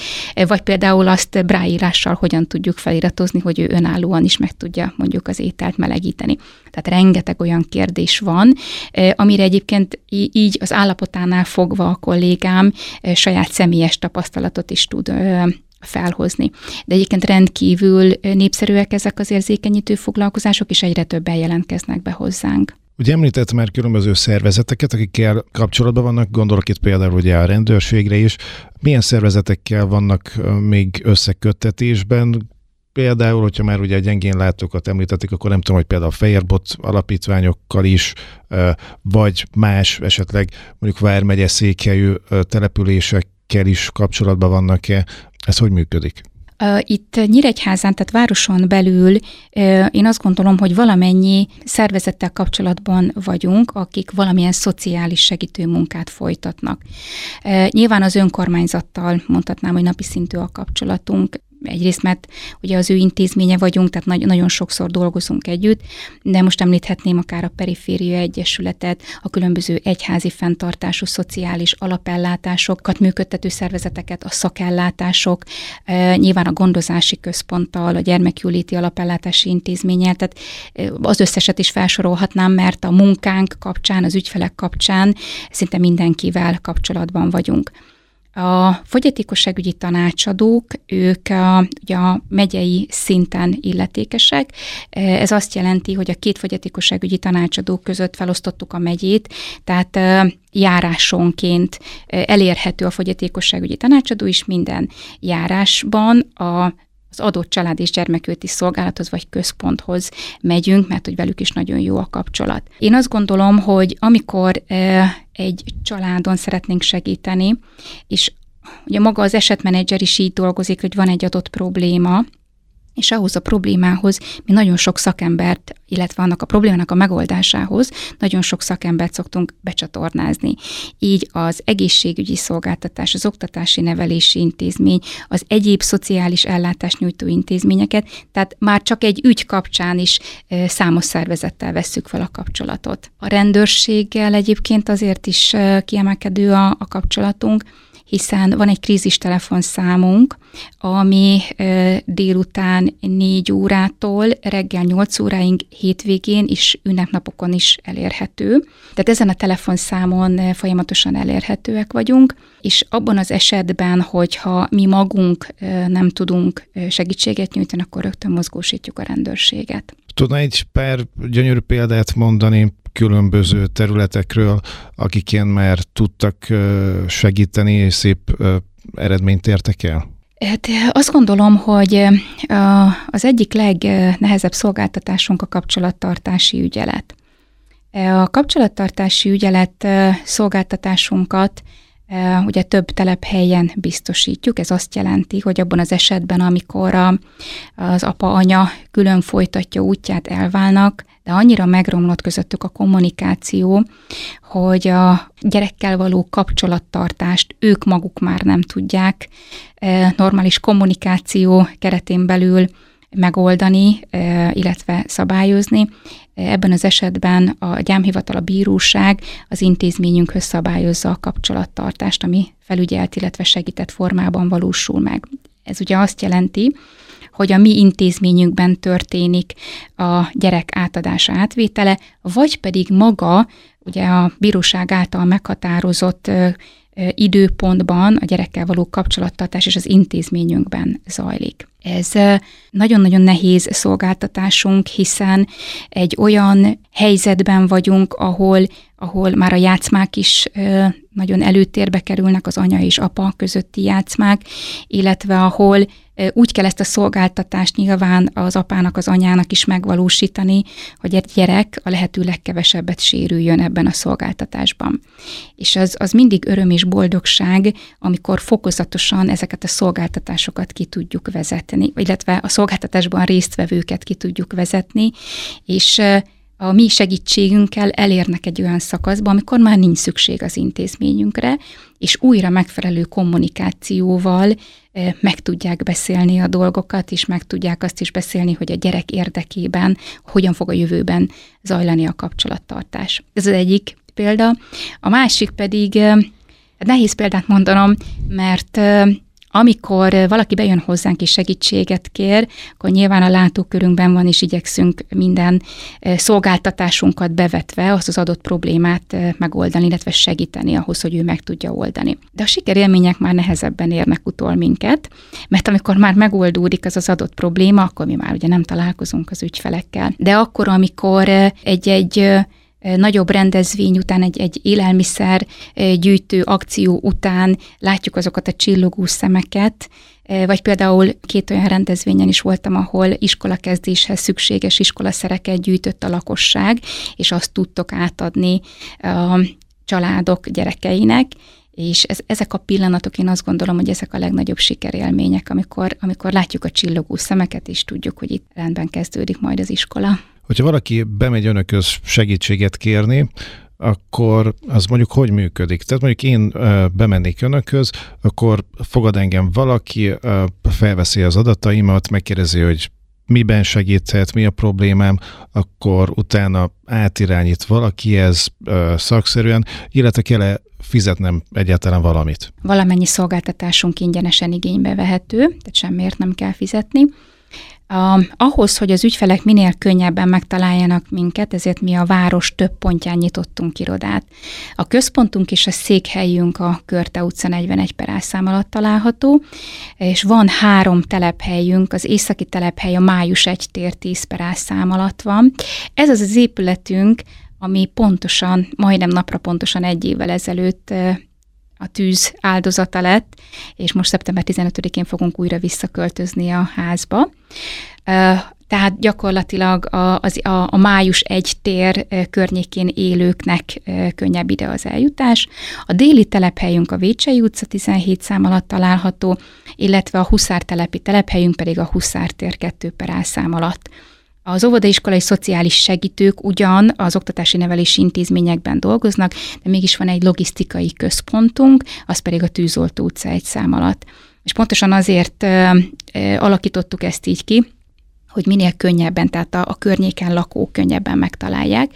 vagy például azt bráírással hogyan tudjuk feliratozni, hogy ő önállóan is meg tudja mondjuk az ételt melegíteni. Tehát rengeteg olyan kérdés van, amire egyébként így az állapotánál fogva a kollégám saját személyes tapasztalatot is tud felhozni. De egyébként rendkívül népszerűek ezek az érzékenyítő foglalkozások, és egyre többen jelentkeznek be hozzánk. Ugye említett már különböző szervezeteket, akikkel kapcsolatban vannak, gondolok itt például ugye a rendőrségre is. Milyen szervezetekkel vannak még összeköttetésben? Például, hogyha már ugye a gyengén látókat említették, akkor nem tudom, hogy például a Fehérbot alapítványokkal is, vagy más esetleg mondjuk Vármegye székhelyű településekkel is kapcsolatban vannak-e. Ez hogy működik? Itt Nyíregyházán, tehát városon belül én azt gondolom, hogy valamennyi szervezettel kapcsolatban vagyunk, akik valamilyen szociális segítő munkát folytatnak. Nyilván az önkormányzattal mondhatnám, hogy napi szintű a kapcsolatunk, egyrészt, mert ugye az ő intézménye vagyunk, tehát nagy, nagyon sokszor dolgozunk együtt, de most említhetném akár a Periféria Egyesületet, a különböző egyházi fenntartású szociális alapellátásokat működtető szervezeteket, a szakellátások, e, nyilván a gondozási központtal, a gyermekjóléti alapellátási intézménnyel, tehát e, az összeset is felsorolhatnám, mert a munkánk kapcsán, az ügyfelek kapcsán szinte mindenkivel kapcsolatban vagyunk. A fogyatékosságügyi tanácsadók, ők a, ugye a megyei szinten illetékesek. Ez azt jelenti, hogy a két fogyatékosságügyi tanácsadó között felosztottuk a megyét, tehát járásonként elérhető a fogyatékosságügyi tanácsadó is minden járásban a az adott család és gyermekőti szolgálathoz vagy központhoz megyünk, mert hogy velük is nagyon jó a kapcsolat. Én azt gondolom, hogy amikor egy családon szeretnénk segíteni, és ugye maga az esetmenedzser is így dolgozik, hogy van egy adott probléma, és ahhoz a problémához mi nagyon sok szakembert, illetve annak a problémának a megoldásához nagyon sok szakembert szoktunk becsatornázni. Így az egészségügyi szolgáltatás, az oktatási nevelési intézmény, az egyéb szociális ellátást nyújtó intézményeket, tehát már csak egy ügy kapcsán is számos szervezettel vesszük fel a kapcsolatot. A rendőrséggel egyébként azért is kiemelkedő a, a kapcsolatunk, hiszen van egy krízis telefonszámunk, ami délután 4 órától reggel 8 óráig hétvégén és ünnepnapokon is elérhető. Tehát ezen a telefonszámon folyamatosan elérhetőek vagyunk, és abban az esetben, hogyha mi magunk nem tudunk segítséget nyújtani, akkor rögtön mozgósítjuk a rendőrséget. Tudna egy pár gyönyörű példát mondani különböző területekről, akiken már tudtak segíteni, és szép eredményt értek el? Hát azt gondolom, hogy az egyik legnehezebb szolgáltatásunk a kapcsolattartási ügyelet. A kapcsolattartási ügyelet szolgáltatásunkat ugye több telephelyen biztosítjuk. Ez azt jelenti, hogy abban az esetben, amikor a, az apa-anya külön folytatja útját, elválnak, de annyira megromlott közöttük a kommunikáció, hogy a gyerekkel való kapcsolattartást ők maguk már nem tudják normális kommunikáció keretén belül megoldani, illetve szabályozni. Ebben az esetben a gyámhivatal, a bíróság az intézményünkhöz szabályozza a kapcsolattartást, ami felügyelt, illetve segített formában valósul meg. Ez ugye azt jelenti, hogy a mi intézményünkben történik a gyerek átadása átvétele, vagy pedig maga, ugye a bíróság által meghatározott időpontban a gyerekkel való kapcsolattartás és az intézményünkben zajlik. Ez nagyon-nagyon nehéz szolgáltatásunk, hiszen egy olyan helyzetben vagyunk, ahol, ahol már a játszmák is nagyon előtérbe kerülnek, az anya és apa közötti játszmák, illetve ahol úgy kell ezt a szolgáltatást nyilván az apának, az anyának is megvalósítani, hogy egy gyerek a lehető legkevesebbet sérüljön ebben a szolgáltatásban. És az, az mindig öröm és boldogság, amikor fokozatosan ezeket a szolgáltatásokat ki tudjuk vezetni, illetve a szolgáltatásban résztvevőket ki tudjuk vezetni, és a mi segítségünkkel elérnek egy olyan szakaszba, amikor már nincs szükség az intézményünkre, és újra megfelelő kommunikációval meg tudják beszélni a dolgokat, és meg tudják azt is beszélni, hogy a gyerek érdekében hogyan fog a jövőben zajlani a kapcsolattartás. Ez az egyik példa. A másik pedig, nehéz példát mondanom, mert amikor valaki bejön hozzánk és segítséget kér, akkor nyilván a látókörünkben van, és igyekszünk minden szolgáltatásunkat bevetve azt az adott problémát megoldani, illetve segíteni ahhoz, hogy ő meg tudja oldani. De a sikerélmények már nehezebben érnek utol minket, mert amikor már megoldódik az az adott probléma, akkor mi már ugye nem találkozunk az ügyfelekkel. De akkor, amikor egy-egy nagyobb rendezvény után, egy, egy élelmiszer gyűjtő akció után látjuk azokat a csillogó szemeket, vagy például két olyan rendezvényen is voltam, ahol iskolakezdéshez szükséges iskolaszereket gyűjtött a lakosság, és azt tudtok átadni a családok gyerekeinek, és ez, ezek a pillanatok, én azt gondolom, hogy ezek a legnagyobb sikerélmények, amikor, amikor látjuk a csillogó szemeket, és tudjuk, hogy itt rendben kezdődik majd az iskola. Hogyha valaki bemegy önököz segítséget kérni, akkor az mondjuk hogy működik? Tehát mondjuk én bemennék önökhöz, akkor fogad engem valaki, felveszi az adataimat, megkérdezi, hogy miben segíthet, mi a problémám, akkor utána átirányít valaki ez szakszerűen, illetve kell fizetnem egyáltalán valamit? Valamennyi szolgáltatásunk ingyenesen igénybe vehető, tehát semmiért nem kell fizetni. A, ahhoz, hogy az ügyfelek minél könnyebben megtaláljanak minket, ezért mi a város több pontján nyitottunk irodát. A központunk és a székhelyünk a Körte utca 41 per szám alatt található, és van három telephelyünk, az északi telephely a május 1 tér 10 per szám alatt van. Ez az az épületünk, ami pontosan, majdnem napra pontosan egy évvel ezelőtt a tűz áldozata lett, és most szeptember 15-én fogunk újra visszaköltözni a házba. Tehát gyakorlatilag a, az, a, a május egy tér környékén élőknek könnyebb ide az eljutás. A déli telephelyünk a Vécsei utca 17 szám alatt található, illetve a Huszártelepi telephelyünk pedig a Huszártér 2 per szám alatt. Az óvodaiskolai szociális segítők ugyan az oktatási nevelési intézményekben dolgoznak, de mégis van egy logisztikai központunk, az pedig a Tűzoltó utca egy szám alatt. És pontosan azért ö, ö, alakítottuk ezt így ki, hogy minél könnyebben, tehát a, a környéken lakók könnyebben megtalálják.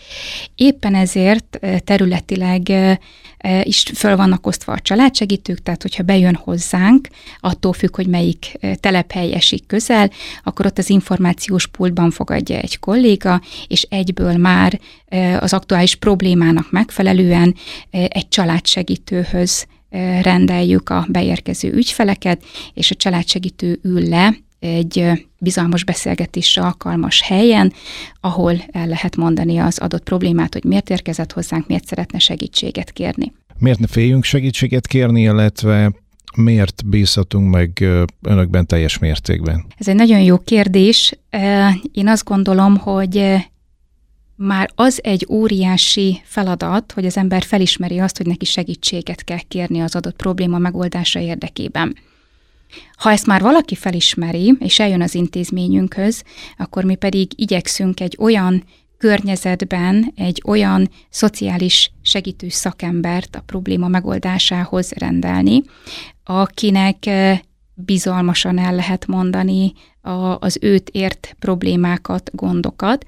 Éppen ezért területileg is föl vannak osztva a családsegítők, tehát hogyha bejön hozzánk, attól függ, hogy melyik telephely esik közel, akkor ott az információs pultban fogadja egy kolléga, és egyből már az aktuális problémának megfelelően egy családsegítőhöz rendeljük a beérkező ügyfeleket, és a családsegítő ül le egy bizalmas beszélgetésre alkalmas helyen, ahol el lehet mondani az adott problémát, hogy miért érkezett hozzánk, miért szeretne segítséget kérni. Miért ne féljünk segítséget kérni, illetve miért bízhatunk meg önökben teljes mértékben? Ez egy nagyon jó kérdés. Én azt gondolom, hogy már az egy óriási feladat, hogy az ember felismeri azt, hogy neki segítséget kell kérni az adott probléma megoldása érdekében. Ha ezt már valaki felismeri, és eljön az intézményünkhöz, akkor mi pedig igyekszünk egy olyan környezetben egy olyan szociális segítő szakembert a probléma megoldásához rendelni, akinek bizalmasan el lehet mondani az őt ért problémákat, gondokat,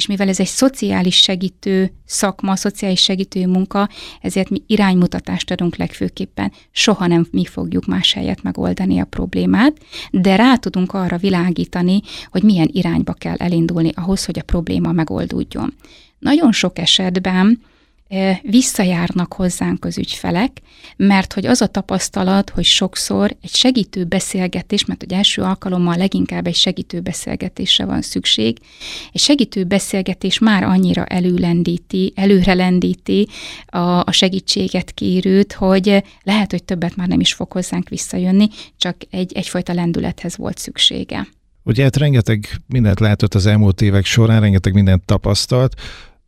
és mivel ez egy szociális segítő szakma, szociális segítő munka, ezért mi iránymutatást adunk legfőképpen. Soha nem mi fogjuk más helyet megoldani a problémát, de rá tudunk arra világítani, hogy milyen irányba kell elindulni ahhoz, hogy a probléma megoldódjon. Nagyon sok esetben visszajárnak hozzánk az ügyfelek, mert hogy az a tapasztalat, hogy sokszor egy segítő beszélgetés, mert hogy első alkalommal leginkább egy segítő beszélgetésre van szükség, egy segítő beszélgetés már annyira előlendíti, előrelendíti a, a segítséget kérőt, hogy lehet, hogy többet már nem is fog hozzánk visszajönni, csak egy, egyfajta lendülethez volt szüksége. Ugye hát rengeteg mindent látott az elmúlt évek során, rengeteg mindent tapasztalt,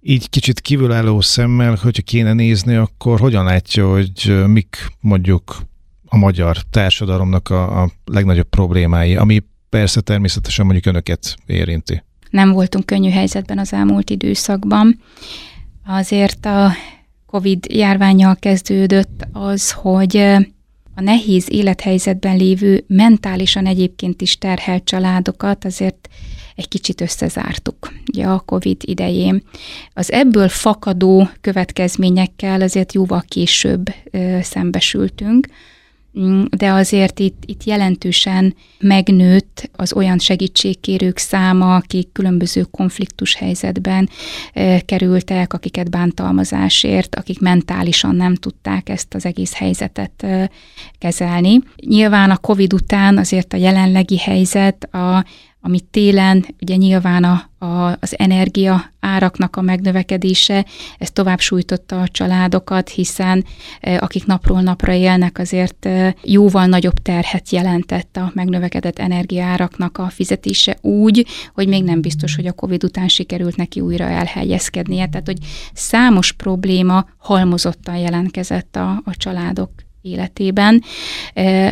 így kicsit kívülálló szemmel, hogyha kéne nézni, akkor hogyan látja, hogy mik mondjuk a magyar társadalomnak a, a legnagyobb problémái, ami persze természetesen mondjuk önöket érinti. Nem voltunk könnyű helyzetben az elmúlt időszakban. Azért a COVID járványjal kezdődött az, hogy a nehéz élethelyzetben lévő, mentálisan egyébként is terhelt családokat azért egy kicsit összezártuk ugye a COVID idején. Az ebből fakadó következményekkel azért jóval később szembesültünk, mm, de azért itt, itt jelentősen megnőtt az olyan segítségkérők száma, akik különböző konfliktus helyzetben kerültek, akiket bántalmazásért, akik mentálisan nem tudták ezt az egész helyzetet kezelni. Nyilván a COVID után azért a jelenlegi helyzet a, ami télen ugye nyilván a, a, az energia áraknak a megnövekedése, ez tovább sújtotta a családokat, hiszen e, akik napról napra élnek, azért e, jóval nagyobb terhet jelentett a megnövekedett energiáraknak a fizetése úgy, hogy még nem biztos, hogy a COVID után sikerült neki újra elhelyezkednie. Tehát, hogy számos probléma halmozottan jelentkezett a, a családok életében.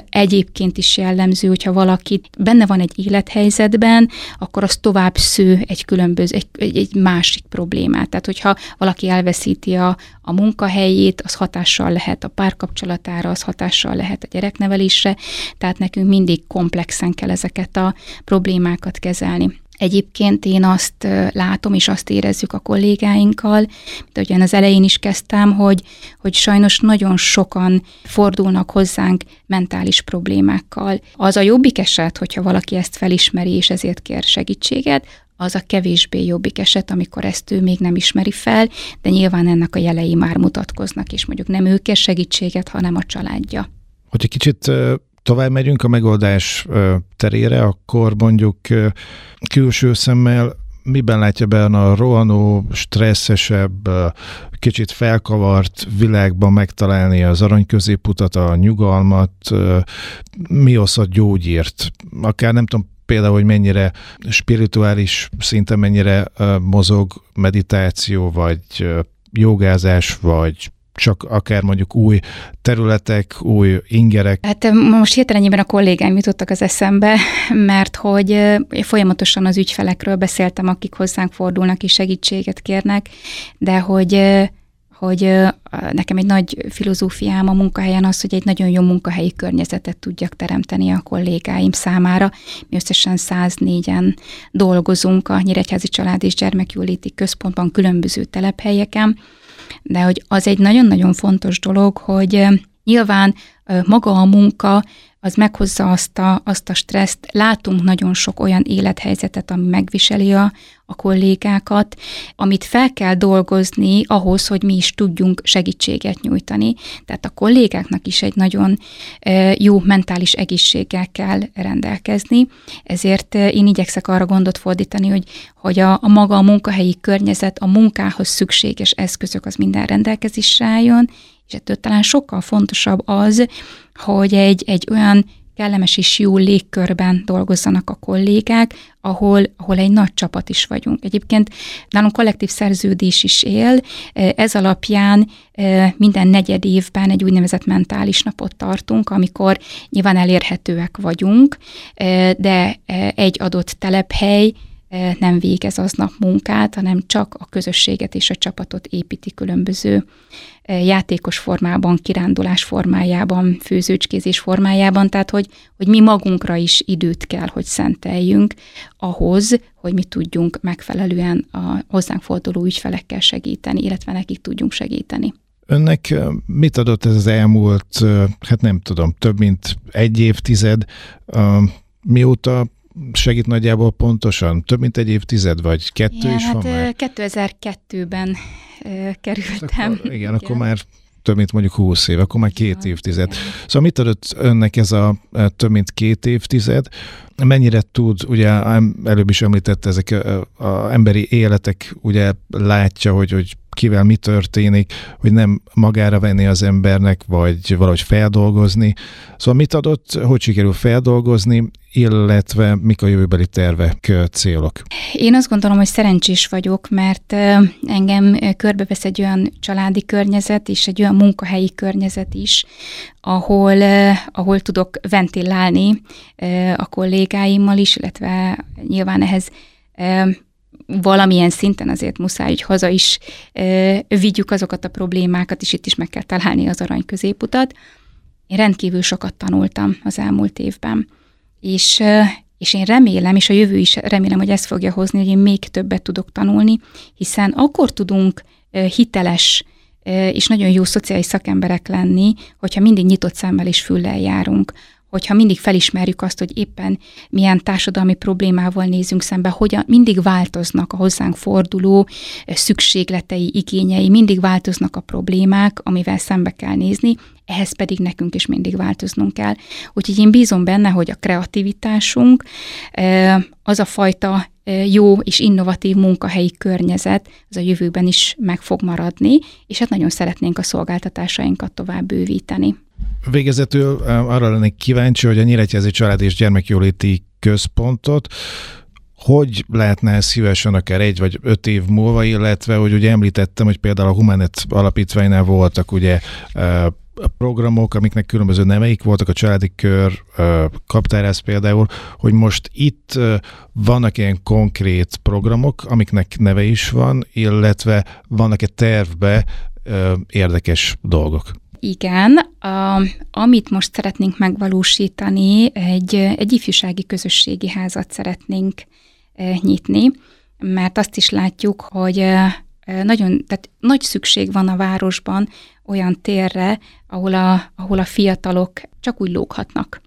Egyébként is jellemző, hogyha valaki benne van egy élethelyzetben, akkor az tovább sző egy különböző, egy, egy, másik problémát. Tehát, hogyha valaki elveszíti a, a munkahelyét, az hatással lehet a párkapcsolatára, az hatással lehet a gyereknevelésre, tehát nekünk mindig komplexen kell ezeket a problémákat kezelni. Egyébként én azt látom, és azt érezzük a kollégáinkkal, de ugyan az elején is kezdtem, hogy, hogy sajnos nagyon sokan fordulnak hozzánk mentális problémákkal. Az a jobbik eset, hogyha valaki ezt felismeri, és ezért kér segítséget, az a kevésbé jobbik eset, amikor ezt ő még nem ismeri fel, de nyilván ennek a jelei már mutatkoznak, és mondjuk nem ő kér segítséget, hanem a családja. Hogyha kicsit tovább megyünk a megoldás terére, akkor mondjuk külső szemmel miben látja be a rohanó, stresszesebb, kicsit felkavart világban megtalálni az arany középutat, a nyugalmat, mi a gyógyírt? Akár nem tudom, például, hogy mennyire spirituális szinten mennyire mozog meditáció, vagy jogázás, vagy csak akár mondjuk új területek, új ingerek? Hát most hirtelenjében a kollégáim jutottak az eszembe, mert hogy folyamatosan az ügyfelekről beszéltem, akik hozzánk fordulnak és segítséget kérnek, de hogy hogy nekem egy nagy filozófiám a munkahelyen az, hogy egy nagyon jó munkahelyi környezetet tudjak teremteni a kollégáim számára. Mi összesen 104-en dolgozunk a Nyíregyházi Család és Gyermekjóléti Központban különböző telephelyeken, de hogy az egy nagyon-nagyon fontos dolog, hogy nyilván maga a munka az meghozza azt a, azt a stresszt. Látunk nagyon sok olyan élethelyzetet, ami megviseli a, a kollégákat, amit fel kell dolgozni ahhoz, hogy mi is tudjunk segítséget nyújtani. Tehát a kollégáknak is egy nagyon jó mentális egészséggel kell rendelkezni, ezért én igyekszek arra gondot fordítani, hogy, hogy a, a maga a munkahelyi környezet, a munkához szükséges eszközök az minden rendelkezésre álljon, és ettől talán sokkal fontosabb az, hogy egy, egy olyan kellemes és jó légkörben dolgozzanak a kollégák, ahol, ahol egy nagy csapat is vagyunk. Egyébként nálunk kollektív szerződés is él, ez alapján e, minden negyed évben egy úgynevezett mentális napot tartunk, amikor nyilván elérhetőek vagyunk, e, de e, egy adott telephely nem végez aznap munkát, hanem csak a közösséget és a csapatot építi különböző játékos formában, kirándulás formájában, főzőcskézés formájában, tehát hogy, hogy mi magunkra is időt kell, hogy szenteljünk ahhoz, hogy mi tudjunk megfelelően a hozzánk forduló ügyfelekkel segíteni, illetve nekik tudjunk segíteni. Önnek mit adott ez az elmúlt, hát nem tudom, több mint egy évtized, mióta segít nagyjából pontosan? Több mint egy évtized, vagy kettő igen, is hát van már? 2002-ben kerültem. Akkor, igen, igen, akkor már több mint mondjuk 20 év, akkor már két évtized. Szóval mit adott önnek ez a több mint két évtized? Mennyire tud, ugye előbb is említette, ezek a, a emberi életek, ugye látja, hogy, hogy kivel mi történik, hogy nem magára venni az embernek, vagy valahogy feldolgozni. Szóval mit adott, hogy sikerül feldolgozni, illetve mik a jövőbeli tervek, célok? Én azt gondolom, hogy szerencsés vagyok, mert engem körbevesz egy olyan családi környezet és egy olyan munkahelyi környezet is, ahol, ahol tudok ventilálni a kollégáimmal is, illetve nyilván ehhez valamilyen szinten azért muszáj, hogy haza is vigyük azokat a problémákat, és itt is meg kell találni az arany középutat. Én rendkívül sokat tanultam az elmúlt évben, és, és én remélem, és a jövő is remélem, hogy ezt fogja hozni, hogy én még többet tudok tanulni, hiszen akkor tudunk hiteles és nagyon jó szociális szakemberek lenni, hogyha mindig nyitott szemmel és füllel járunk, hogyha mindig felismerjük azt, hogy éppen milyen társadalmi problémával nézünk szembe, hogyan mindig változnak a hozzánk forduló szükségletei, igényei, mindig változnak a problémák, amivel szembe kell nézni, ehhez pedig nekünk is mindig változnunk kell. Úgyhogy én bízom benne, hogy a kreativitásunk, az a fajta jó és innovatív munkahelyi környezet az a jövőben is meg fog maradni, és hát nagyon szeretnénk a szolgáltatásainkat tovább bővíteni. Végezetül arra lennék kíváncsi, hogy a Nyíregyházi Család és Gyermekjóléti Központot hogy lehetne szívesen akár egy vagy öt év múlva, illetve, hogy ugye említettem, hogy például a Humanet alapítványnál voltak ugye programok, amiknek különböző nemeik voltak, a családi kör, kaptárász például, hogy most itt vannak ilyen konkrét programok, amiknek neve is van, illetve vannak-e tervbe érdekes dolgok? Igen, a, amit most szeretnénk megvalósítani, egy, egy ifjúsági közösségi házat szeretnénk e, nyitni, mert azt is látjuk, hogy e, nagyon, tehát nagy szükség van a városban olyan térre, ahol a, ahol a fiatalok csak úgy lóghatnak.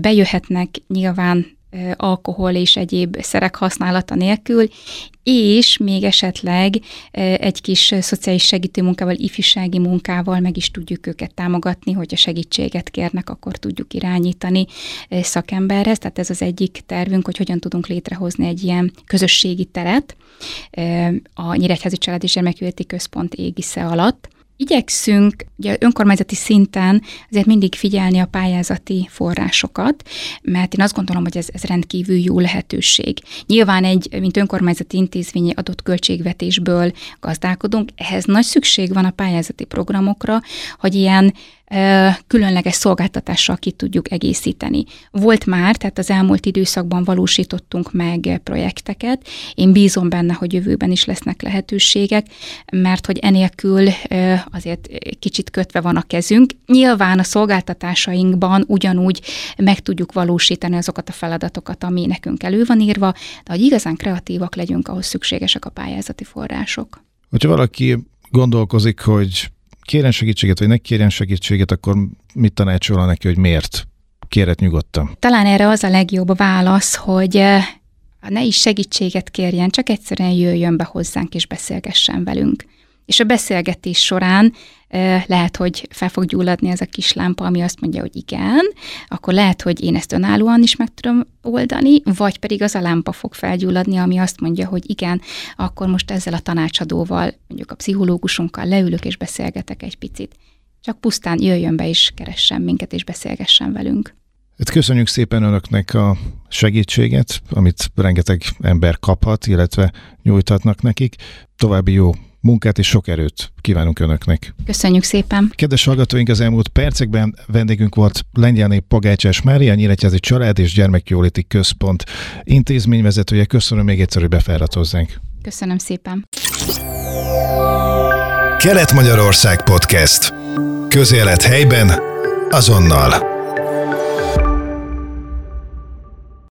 Bejöhetnek nyilván alkohol és egyéb szerek használata nélkül, és még esetleg egy kis szociális segítőmunkával, ifjúsági munkával meg is tudjuk őket támogatni, hogyha segítséget kérnek, akkor tudjuk irányítani szakemberhez. Tehát ez az egyik tervünk, hogy hogyan tudunk létrehozni egy ilyen közösségi teret a Nyíregyházi Család és Gyermekületi Központ égisze alatt, Igyekszünk ugye önkormányzati szinten azért mindig figyelni a pályázati forrásokat, mert én azt gondolom, hogy ez, ez rendkívül jó lehetőség. Nyilván egy, mint önkormányzati intézményi adott költségvetésből gazdálkodunk, ehhez nagy szükség van a pályázati programokra, hogy ilyen különleges szolgáltatással ki tudjuk egészíteni. Volt már, tehát az elmúlt időszakban valósítottunk meg projekteket. Én bízom benne, hogy jövőben is lesznek lehetőségek, mert hogy enélkül azért kicsit kötve van a kezünk. Nyilván a szolgáltatásainkban ugyanúgy meg tudjuk valósítani azokat a feladatokat, ami nekünk elő van írva, de hogy igazán kreatívak legyünk, ahhoz szükségesek a pályázati források. Hogyha valaki gondolkozik, hogy kérjen segítséget, vagy ne kérjen segítséget, akkor mit tanácsolna neki, hogy miért? Kérhet nyugodtan. Talán erre az a legjobb válasz, hogy ne is segítséget kérjen, csak egyszerűen jöjjön be hozzánk és beszélgessen velünk. És a beszélgetés során lehet, hogy fel fog gyulladni ez a kis lámpa, ami azt mondja, hogy igen, akkor lehet, hogy én ezt önállóan is meg tudom oldani, vagy pedig az a lámpa fog felgyulladni, ami azt mondja, hogy igen, akkor most ezzel a tanácsadóval, mondjuk a pszichológusunkkal leülök és beszélgetek egy picit. Csak pusztán jöjjön be és keressen minket és beszélgessen velünk. Hát köszönjük szépen önöknek a segítséget, amit rengeteg ember kaphat, illetve nyújtatnak nekik. További jó munkát és sok erőt kívánunk Önöknek. Köszönjük szépen. Kedves hallgatóink, az elmúlt percekben vendégünk volt Lengyelné Pagácsás Mária, Nyíregyházi Család és Gyermekjóléti Központ intézményvezetője. Köszönöm még egyszer, hogy befáradt hozzánk. Köszönöm szépen. Kelet-Magyarország Podcast. Közélet helyben, azonnal.